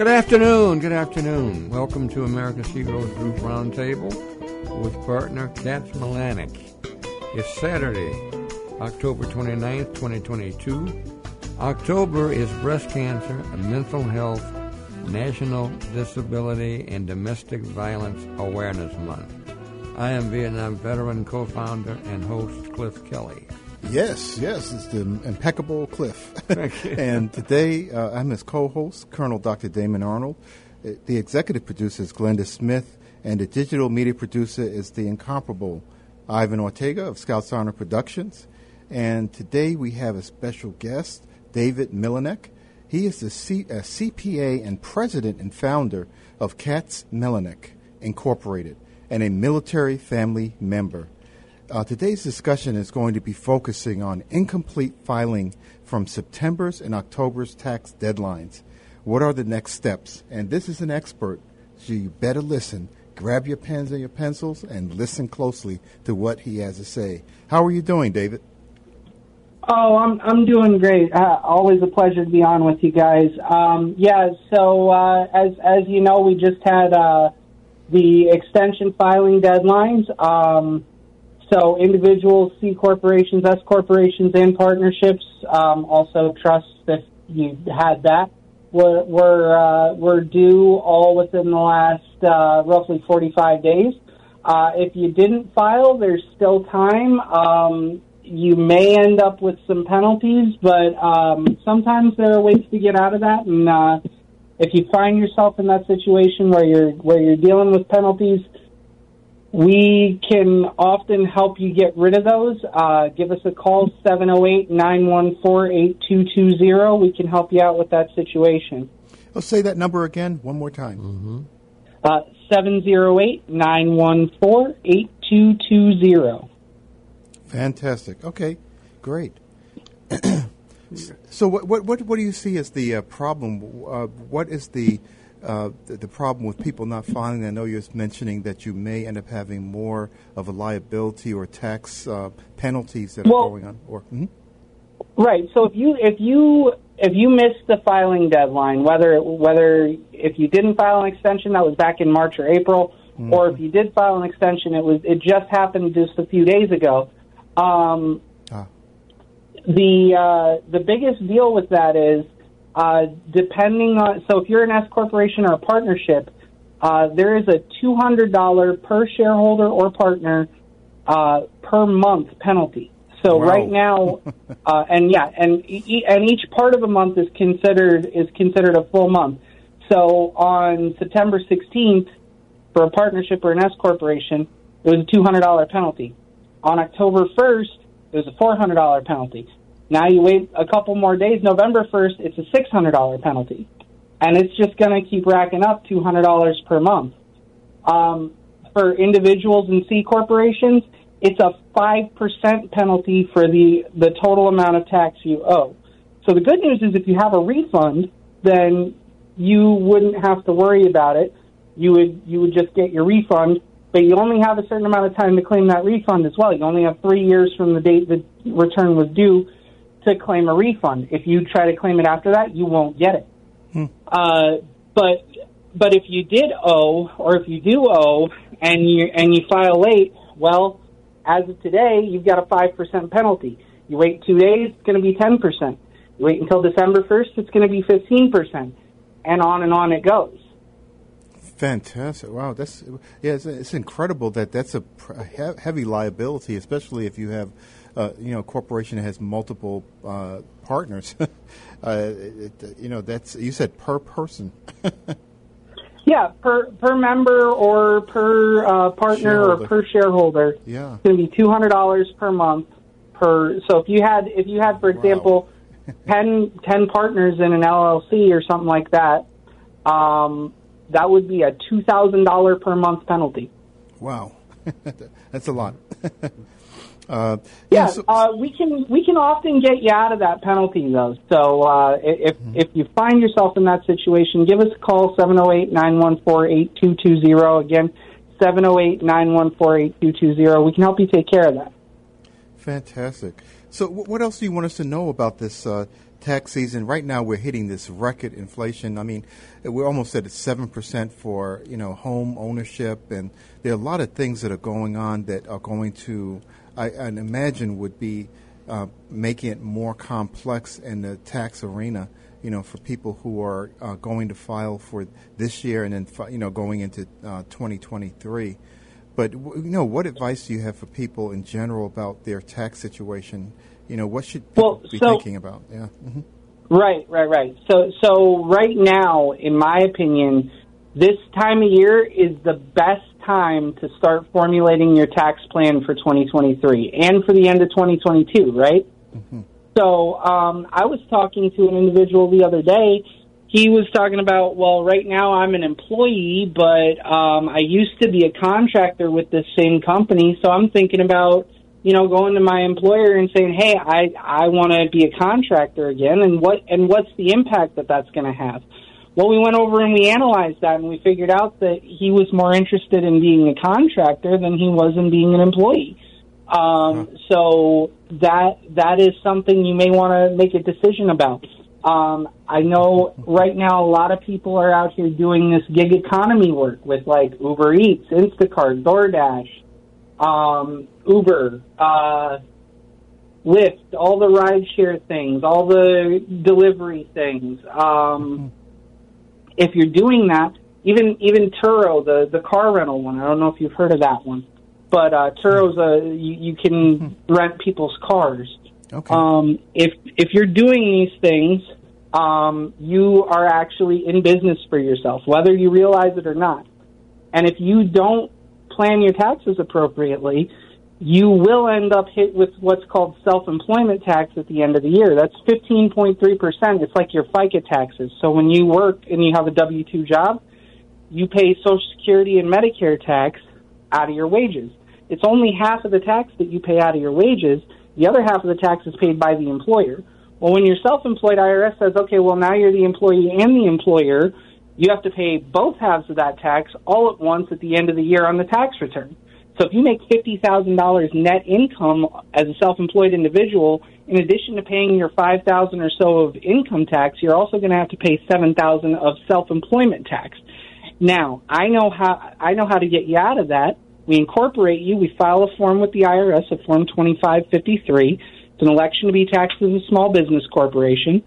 Good afternoon. Good afternoon. Welcome to America's Heroes Group Roundtable with partner Katz Milanec. It's Saturday, October 29th, 2022. October is Breast Cancer and Mental Health National Disability and Domestic Violence Awareness Month. I am Vietnam veteran co-founder and host Cliff Kelly. Yes, yes, it's the impeccable Cliff. and today uh, I'm his co host, Colonel Dr. Damon Arnold. Uh, the executive producer is Glenda Smith, and the digital media producer is the incomparable Ivan Ortega of Scouts Honor Productions. And today we have a special guest, David Milanec. He is the C- CPA and president and founder of Katz Milanec Incorporated and a military family member. Uh, today's discussion is going to be focusing on incomplete filing from September's and October's tax deadlines. What are the next steps? And this is an expert, so you better listen. Grab your pens and your pencils and listen closely to what he has to say. How are you doing, David? Oh, I'm I'm doing great. Uh, always a pleasure to be on with you guys. Um, yeah, so uh, as as you know, we just had uh, the extension filing deadlines. Um, so individuals, C corporations, S corporations, and partnerships, um, also trusts if you had that, were were uh, were due all within the last uh, roughly 45 days. Uh, if you didn't file, there's still time. Um, you may end up with some penalties, but um, sometimes there are ways to get out of that. And uh, if you find yourself in that situation where you're where you're dealing with penalties, we can often help you get rid of those. Uh, give us a call, 708-914-8220. We can help you out with that situation. I'll say that number again one more time. Mm-hmm. Uh, 708-914-8220. Fantastic. Okay, great. so what, what, what, what do you see as the uh, problem? Uh, what is the uh, the, the, problem with people not filing. I know you're mentioning that you may end up having more of a liability or tax uh, penalties that well, are going on. Or mm-hmm. right. So if you if you if you missed the filing deadline, whether whether if you didn't file an extension that was back in March or April, mm-hmm. or if you did file an extension, it was it just happened just a few days ago. Um. The uh, the biggest deal with that is uh, depending on, so if you're an S corporation or a partnership, uh, there is a $200 per shareholder or partner uh, per month penalty. So wow. right now, uh, and yeah, and e- and each part of a month is considered is considered a full month. So on September 16th, for a partnership or an S corporation, it was a $200 penalty. On October 1st, it was a $400 penalty. Now you wait a couple more days. November 1st, it's a $600 penalty. And it's just going to keep racking up $200 per month. Um, for individuals and C corporations, it's a 5% penalty for the, the total amount of tax you owe. So the good news is if you have a refund, then you wouldn't have to worry about it. You would, you would just get your refund, but you only have a certain amount of time to claim that refund as well. You only have three years from the date the return was due to claim a refund. If you try to claim it after that, you won't get it. Hmm. Uh, but but if you did owe, or if you do owe, and you and you file late, well, as of today, you've got a five percent penalty. You wait two days, it's going to be ten percent. You wait until December first, it's going to be fifteen percent, and on and on it goes. Fantastic! Wow, that's yeah, it's, it's incredible that that's a, a heavy liability, especially if you have uh, you know, a corporation that has multiple uh, partners. uh, it, you know, that's you said per person. yeah, per per member or per uh, partner or per shareholder. Yeah, it's going to be two hundred dollars per month per. So if you had, if you had, for example, 10, 10 partners in an LLC or something like that, um, that would be a two thousand dollar per month penalty. Wow, that's a lot. uh, yeah, so, uh, we can we can often get you out of that penalty though. So uh, if mm-hmm. if you find yourself in that situation, give us a call seven zero oh eight nine one four eight two two zero. Again, seven zero oh eight nine one four eight two two zero. We can help you take care of that. Fantastic. So, what else do you want us to know about this uh, tax season? Right now, we're hitting this record inflation. I mean, we're almost at seven percent for you know home ownership, and there are a lot of things that are going on that are going to, I, I imagine, would be uh, making it more complex in the tax arena. You know, for people who are uh, going to file for this year and then you know going into uh, 2023. But you know, what advice do you have for people in general about their tax situation? You know, what should people well, be so, thinking about? Yeah. Mm-hmm. Right, right, right. So, so right now, in my opinion, this time of year is the best time to start formulating your tax plan for 2023 and for the end of 2022. Right. Mm-hmm. So, um, I was talking to an individual the other day he was talking about, well, right now I'm an employee, but um, I used to be a contractor with this same company, so I'm thinking about, you know, going to my employer and saying, hey, I I want to be a contractor again, and what and what's the impact that that's going to have? Well, we went over and we analyzed that, and we figured out that he was more interested in being a contractor than he was in being an employee. Um, So that that is something you may want to make a decision about. Um, I know right now a lot of people are out here doing this gig economy work with like Uber Eats, Instacart, DoorDash, um, Uber, uh, Lyft, all the rideshare things, all the delivery things. Um, if you're doing that, even even Turo, the the car rental one. I don't know if you've heard of that one, but uh, Turo's a you, you can rent people's cars. Okay. Um, if if you're doing these things, um, you are actually in business for yourself, whether you realize it or not. And if you don't plan your taxes appropriately, you will end up hit with what's called self-employment tax at the end of the year. That's 15.3%. It's like your FICA taxes. So when you work and you have a W-2 job, you pay Social Security and Medicare tax out of your wages. It's only half of the tax that you pay out of your wages. The other half of the tax is paid by the employer. Well, when you're self-employed, IRS says, okay, well now you're the employee and the employer. You have to pay both halves of that tax all at once at the end of the year on the tax return. So if you make $50,000 net income as a self-employed individual, in addition to paying your 5000 or so of income tax, you're also going to have to pay 7000 of self-employment tax. Now, I know how I know how to get you out of that. We incorporate you, we file a form with the IRS, a form 2553 it's an election to be taxed as a small business corporation.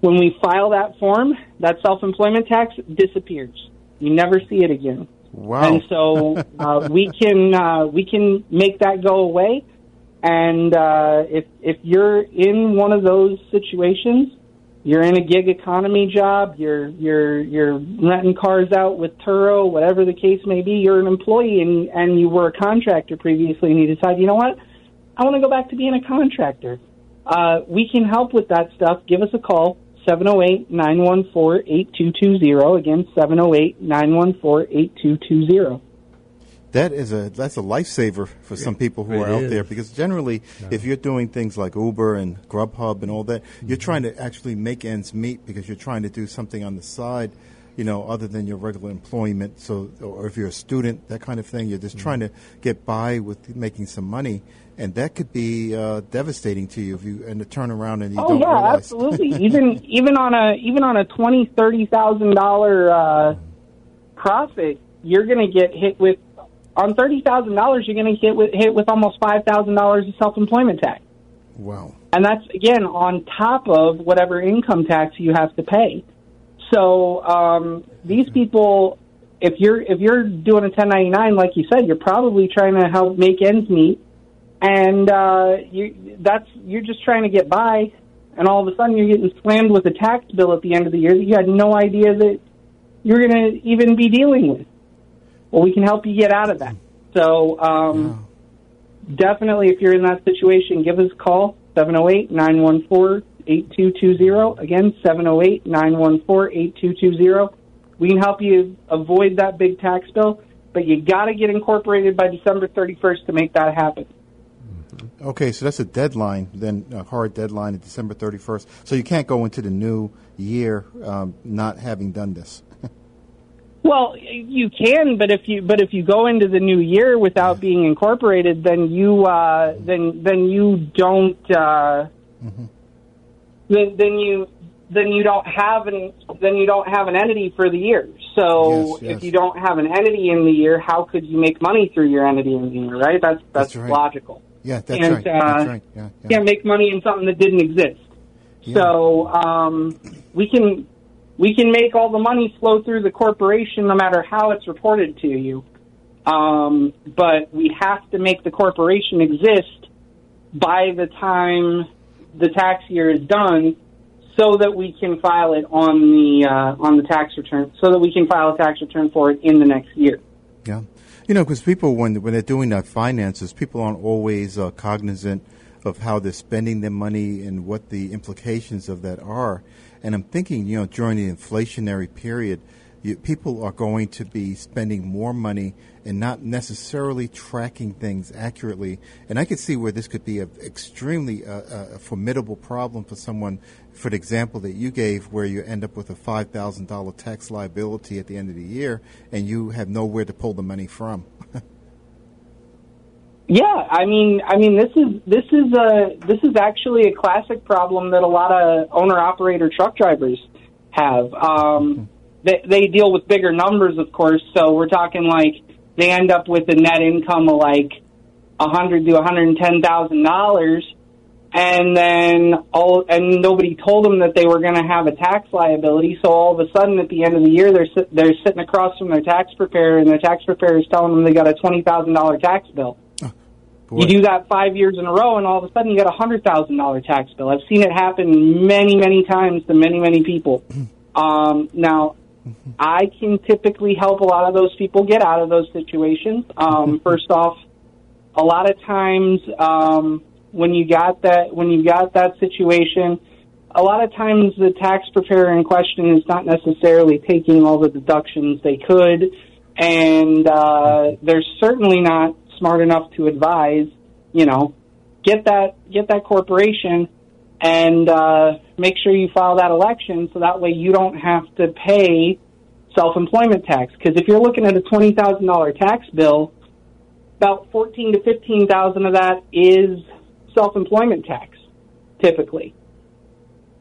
When we file that form, that self-employment tax disappears. You never see it again. Wow. And so uh, we can uh, we can make that go away. And uh, if if you're in one of those situations, you're in a gig economy job, you're you're you're renting cars out with Turo, whatever the case may be. You're an employee and and you were a contractor previously, and you decide, you know what, I want to go back to being a contractor. Uh, we can help with that stuff. Give us a call, 708-914-8220. Again, 708-914-8220. That is a that's a lifesaver for some people who it are is. out there because generally, no. if you're doing things like Uber and Grubhub and all that, mm-hmm. you're trying to actually make ends meet because you're trying to do something on the side, you know, other than your regular employment. So, or if you're a student, that kind of thing, you're just mm-hmm. trying to get by with making some money and that could be uh, devastating to you if you and to turn around and you oh, don't yeah, realize. absolutely. even even on a even on a twenty thirty thousand uh, dollar profit, you're going to get hit with on thirty thousand dollars. You're going to hit with hit with almost five thousand dollars of self employment tax. Wow. And that's again on top of whatever income tax you have to pay. So um, these people, if you're if you're doing a 1099, like you said, you're probably trying to help make ends meet and uh, you that's you're just trying to get by, and all of a sudden you're getting slammed with a tax bill at the end of the year that you had no idea that you're going to even be dealing with. Well, we can help you get out of that. So um, definitely, if you're in that situation, give us a call 708 914 8220. Again, 708 914 8220. We can help you avoid that big tax bill, but you got to get incorporated by December 31st to make that happen. Okay, so that's a deadline, then a hard deadline of December 31st. So you can't go into the new year um, not having done this. well, you can, but if you but if you go into the new year without being incorporated, then you uh, then then you don't uh, mm-hmm. Then then you then you don't have an then you don't have an entity for the year. So yes, yes. if you don't have an entity in the year, how could you make money through your entity in the year? Right? That's that's, that's right. logical. Yeah, that's and, right. Uh, that's right. Yeah, yeah. Can't make money in something that didn't exist. Yeah. So um, we can we can make all the money flow through the corporation no matter how it's reported to you. Um, but we have to make the corporation exist by the time the tax year is done, so that we can file it on the uh, on the tax return, so that we can file a tax return for it in the next year. Yeah. You know, because people, when, when they're doing their finances, people aren't always uh, cognizant of how they're spending their money and what the implications of that are. And I'm thinking, you know, during the inflationary period, you, people are going to be spending more money and not necessarily tracking things accurately. And I could see where this could be an extremely uh, uh, formidable problem for someone. For the example that you gave, where you end up with a five thousand dollar tax liability at the end of the year, and you have nowhere to pull the money from. yeah, I mean, I mean, this is this is a this is actually a classic problem that a lot of owner operator truck drivers have. Um, mm-hmm they, they deal with bigger numbers, of course. So we're talking like they end up with a net income of like a hundred to one hundred and ten thousand dollars, and then all and nobody told them that they were going to have a tax liability. So all of a sudden, at the end of the year, they're they're sitting across from their tax preparer, and their tax preparer is telling them they got a twenty thousand dollar tax bill. You do that five years in a row, and all of a sudden you got a hundred thousand dollar tax bill. I've seen it happen many, many times to many, many people. Um, now, I can typically help a lot of those people get out of those situations. Um, first off, a lot of times um, when you got that when you got that situation, a lot of times the tax preparer in question is not necessarily taking all the deductions they could, and uh, they're certainly not smart enough to advise. You know, get that get that corporation and uh, make sure you file that election so that way you don't have to pay self-employment tax. Because if you're looking at a twenty thousand dollar tax bill, about fourteen to fifteen thousand of that is self-employment tax, typically.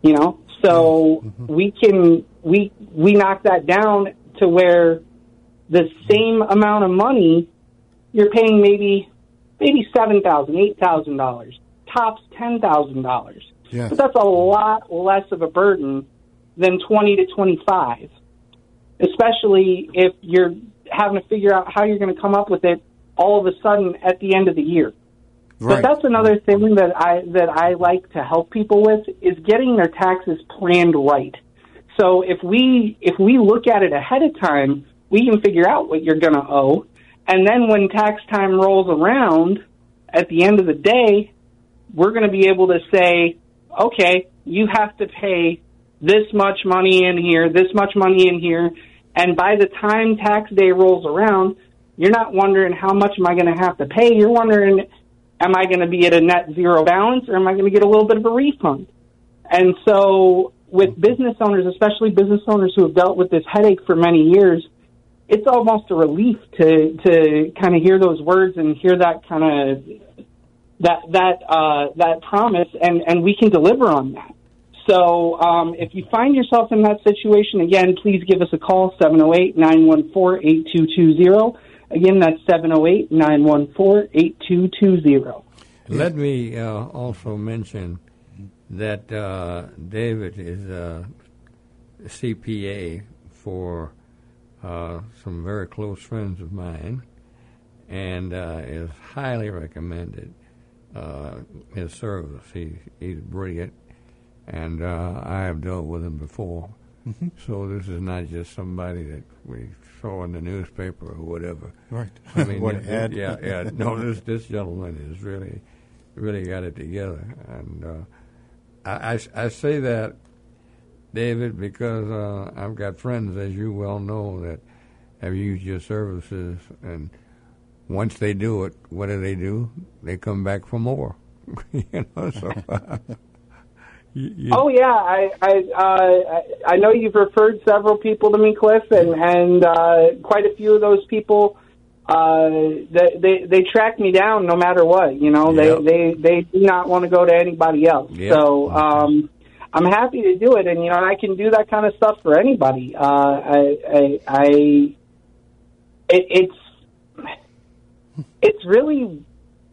You know, so mm-hmm. we can we we knock that down to where the same amount of money you're paying maybe maybe seven thousand, eight thousand dollars, tops ten thousand dollars. Yes. But that's a lot less of a burden than 20 to 25, especially if you're having to figure out how you're going to come up with it all of a sudden at the end of the year. Right. But that's another thing that I that I like to help people with is getting their taxes planned right. So if we if we look at it ahead of time, we can figure out what you're going to owe, and then when tax time rolls around, at the end of the day, we're going to be able to say, okay, you have to pay this much money in here, this much money in here, and by the time tax day rolls around, you're not wondering how much am I going to have to pay. You're wondering, am I going to be at a net zero balance or am I going to get a little bit of a refund? And so with business owners, especially business owners who have dealt with this headache for many years, it's almost a relief to to kind of hear those words and hear that kind of that that uh, that promise, and and we can deliver on that. So um, if you find yourself in that situation, again, please give us a call, 708-914-8220. Again, that's 708-914-8220. Let me uh, also mention that uh, David is a CPA for uh, some very close friends of mine and uh, is highly recommended uh, his service. He, he's brilliant, and uh, I have dealt with him before. Mm-hmm. So this is not just somebody that we saw in the newspaper or whatever. Right. I mean, what ad? Yeah, yeah. No, this this gentleman is really, really got it together, and uh, I, I, I say that, David, because uh, I've got friends, as you well know, that have used your services, and once they do it, what do they do? They come back for more. you know, so. You, you oh yeah, I I uh, I know you've referred several people to me, Cliff, and and uh, quite a few of those people uh, they, they they track me down no matter what. You know, yep. they they they do not want to go to anybody else. Yep. So um, I'm happy to do it, and you know, I can do that kind of stuff for anybody. Uh, I I, I it, it's it's really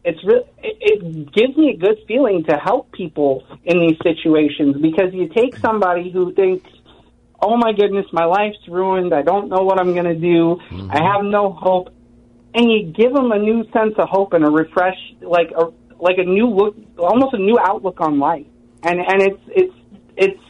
it's re- it, gives me a good feeling to help people in these situations because you take somebody who thinks oh my goodness, my life's ruined. I don't know what I'm going to do. Mm-hmm. I have no hope and you give them a new sense of hope and a refresh, like a like a new look, almost a new outlook on life. And and it's it's it's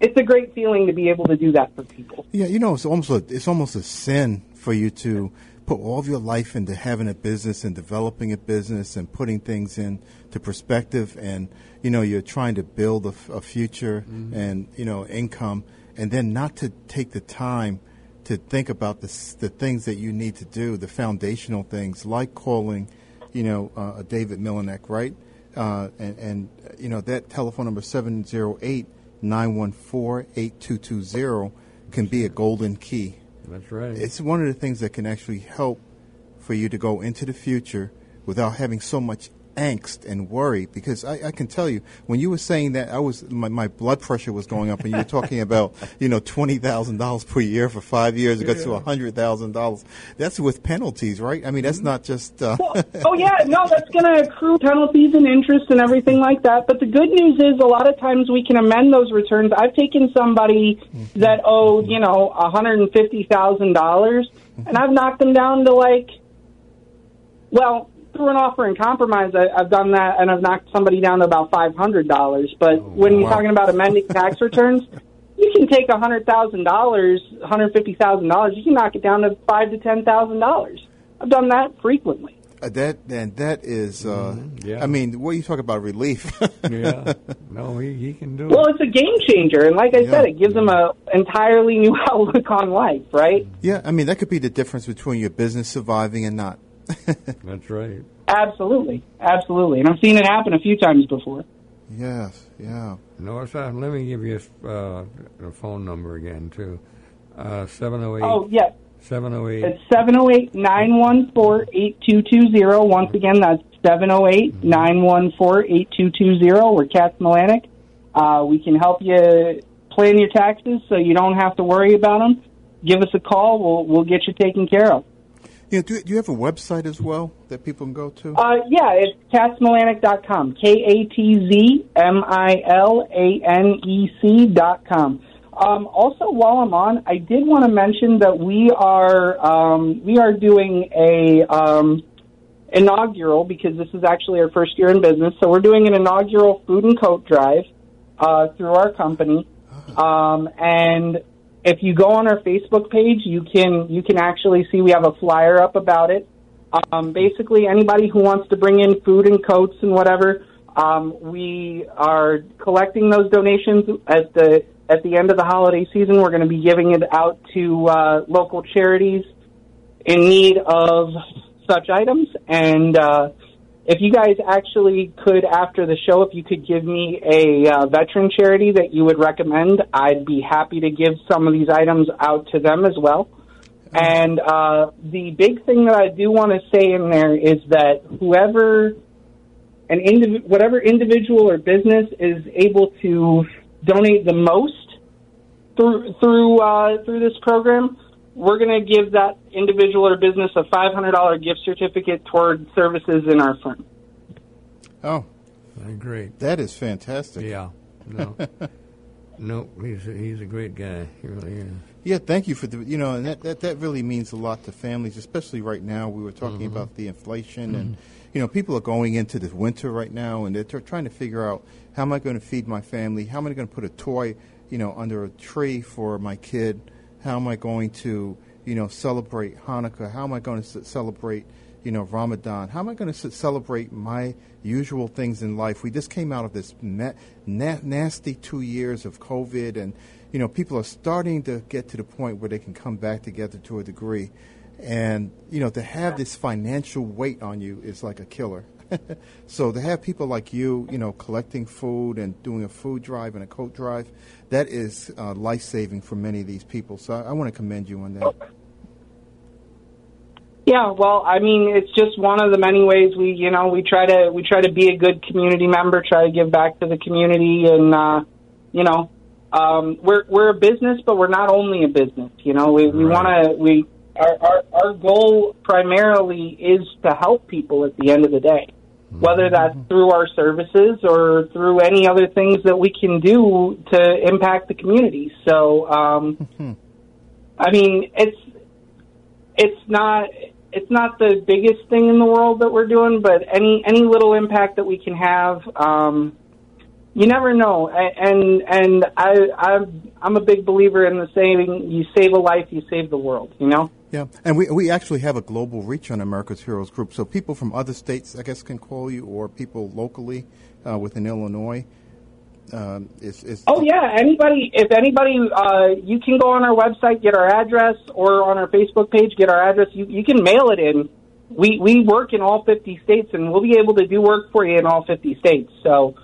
it's a great feeling to be able to do that for people. Yeah, you know, it's almost a, it's almost a sin for you to put all of your life into having a business and developing a business and putting things into perspective and you know you're trying to build a, a future mm-hmm. and you know income and then not to take the time to think about the, the things that you need to do, the foundational things like calling, you know, uh, David Milanec, right? Uh, and, and, you know, that telephone number 708 914 8220 can be a golden key. That's right. It's one of the things that can actually help for you to go into the future without having so much angst and worry because I, I, can tell you when you were saying that I was my, my blood pressure was going up and you were talking about you know twenty thousand dollars per year for five years it yeah. to a hundred thousand dollars that's with penalties right I mean that's mm-hmm. not just uh well, oh yeah no that's going to accrue penalties and interest and everything like that but the good news is a lot of times we can amend those returns I've taken somebody mm-hmm. that owed you know a hundred and fifty thousand dollars and I've knocked them down to like well through an offer and compromise, I, I've done that, and I've knocked somebody down to about five hundred dollars. But oh, when wow. you're talking about amending tax returns, you can take a hundred thousand dollars, one hundred fifty thousand dollars. You can knock it down to five to ten thousand dollars. I've done that frequently. Uh, that and that is, uh, mm-hmm. yeah. I mean, what are you talking about relief? yeah, no, he, he can do well, it. Well, it's a game changer, and like I yeah. said, it gives yeah. them a entirely new outlook on life, right? Yeah, I mean, that could be the difference between your business surviving and not. That's right. Absolutely, absolutely, and I've seen it happen a few times before. Yes, yeah. North let me give you uh, a phone number again too. Uh, seven zero eight. Oh yes. Seven zero eight. It's seven zero eight nine one four eight two two zero. Once again, that's seven zero eight nine one four eight two two zero. We're Katz Milanec. Uh, we can help you plan your taxes so you don't have to worry about them. Give us a call. We'll we'll get you taken care of. Yeah, do, do you have a website as well that people can go to? Uh, yeah, it's katzmilanec.com. K A T Z M I L A N E C dot com. Um, also, while I'm on, I did want to mention that we are um, we are doing a um, inaugural because this is actually our first year in business. So we're doing an inaugural food and coat drive uh, through our company, ah. um, and if you go on our Facebook page, you can you can actually see we have a flyer up about it. Um, basically, anybody who wants to bring in food and coats and whatever, um, we are collecting those donations at the at the end of the holiday season. We're going to be giving it out to uh, local charities in need of such items, and uh, if you guys actually could, after the show, if you could give me a uh, veteran charity that you would recommend, I'd be happy to give some of these items out to them as well. And uh, the big thing that I do want to say in there is that whoever, an indiv- whatever individual or business is able to donate the most through through uh, through this program, we're going to give that individual or business a $500 gift certificate toward services in our firm. Oh, great. That is fantastic. Yeah. No. no, he's a, he's a great guy. He really is. Yeah, thank you for the you know, and that, that, that really means a lot to families, especially right now. We were talking mm-hmm. about the inflation, mm-hmm. and you know, people are going into this winter right now, and they're t- trying to figure out how am I going to feed my family? How am I going to put a toy, you know, under a tree for my kid? How am I going to, you know, celebrate Hanukkah? How am I going to celebrate, you know, Ramadan? How am I going to celebrate my usual things in life? We just came out of this na- na- nasty two years of COVID, and you know, people are starting to get to the point where they can come back together to a degree. And you know, to have this financial weight on you is like a killer. so to have people like you, you know, collecting food and doing a food drive and a coat drive, that is uh, life saving for many of these people. So I, I want to commend you on that. Yeah, well, I mean, it's just one of the many ways we, you know, we try to we try to be a good community member, try to give back to the community, and uh, you know, um, we're we're a business, but we're not only a business. You know, we we want to we our, our our goal primarily is to help people at the end of the day, whether that's through our services or through any other things that we can do to impact the community. So, um, I mean, it's it's not it's not the biggest thing in the world that we're doing, but any any little impact that we can have, um, you never know. And and I I'm I'm a big believer in the saying: you save a life, you save the world. You know. Yeah, and we we actually have a global reach on America's Heroes Group, so people from other states, I guess, can call you, or people locally uh, within Illinois. Um, is, is oh yeah, anybody. If anybody, uh, you can go on our website, get our address, or on our Facebook page, get our address. You you can mail it in. We we work in all fifty states, and we'll be able to do work for you in all fifty states. So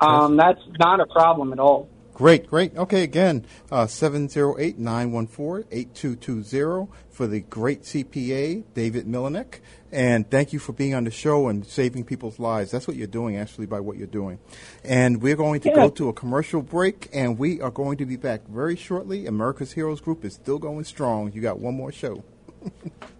um, that's not a problem at all. Great, great. Okay, again, uh, 708 914 8220 for the great CPA, David Milanec. And thank you for being on the show and saving people's lives. That's what you're doing, actually, by what you're doing. And we're going to yeah. go to a commercial break, and we are going to be back very shortly. America's Heroes Group is still going strong. You got one more show.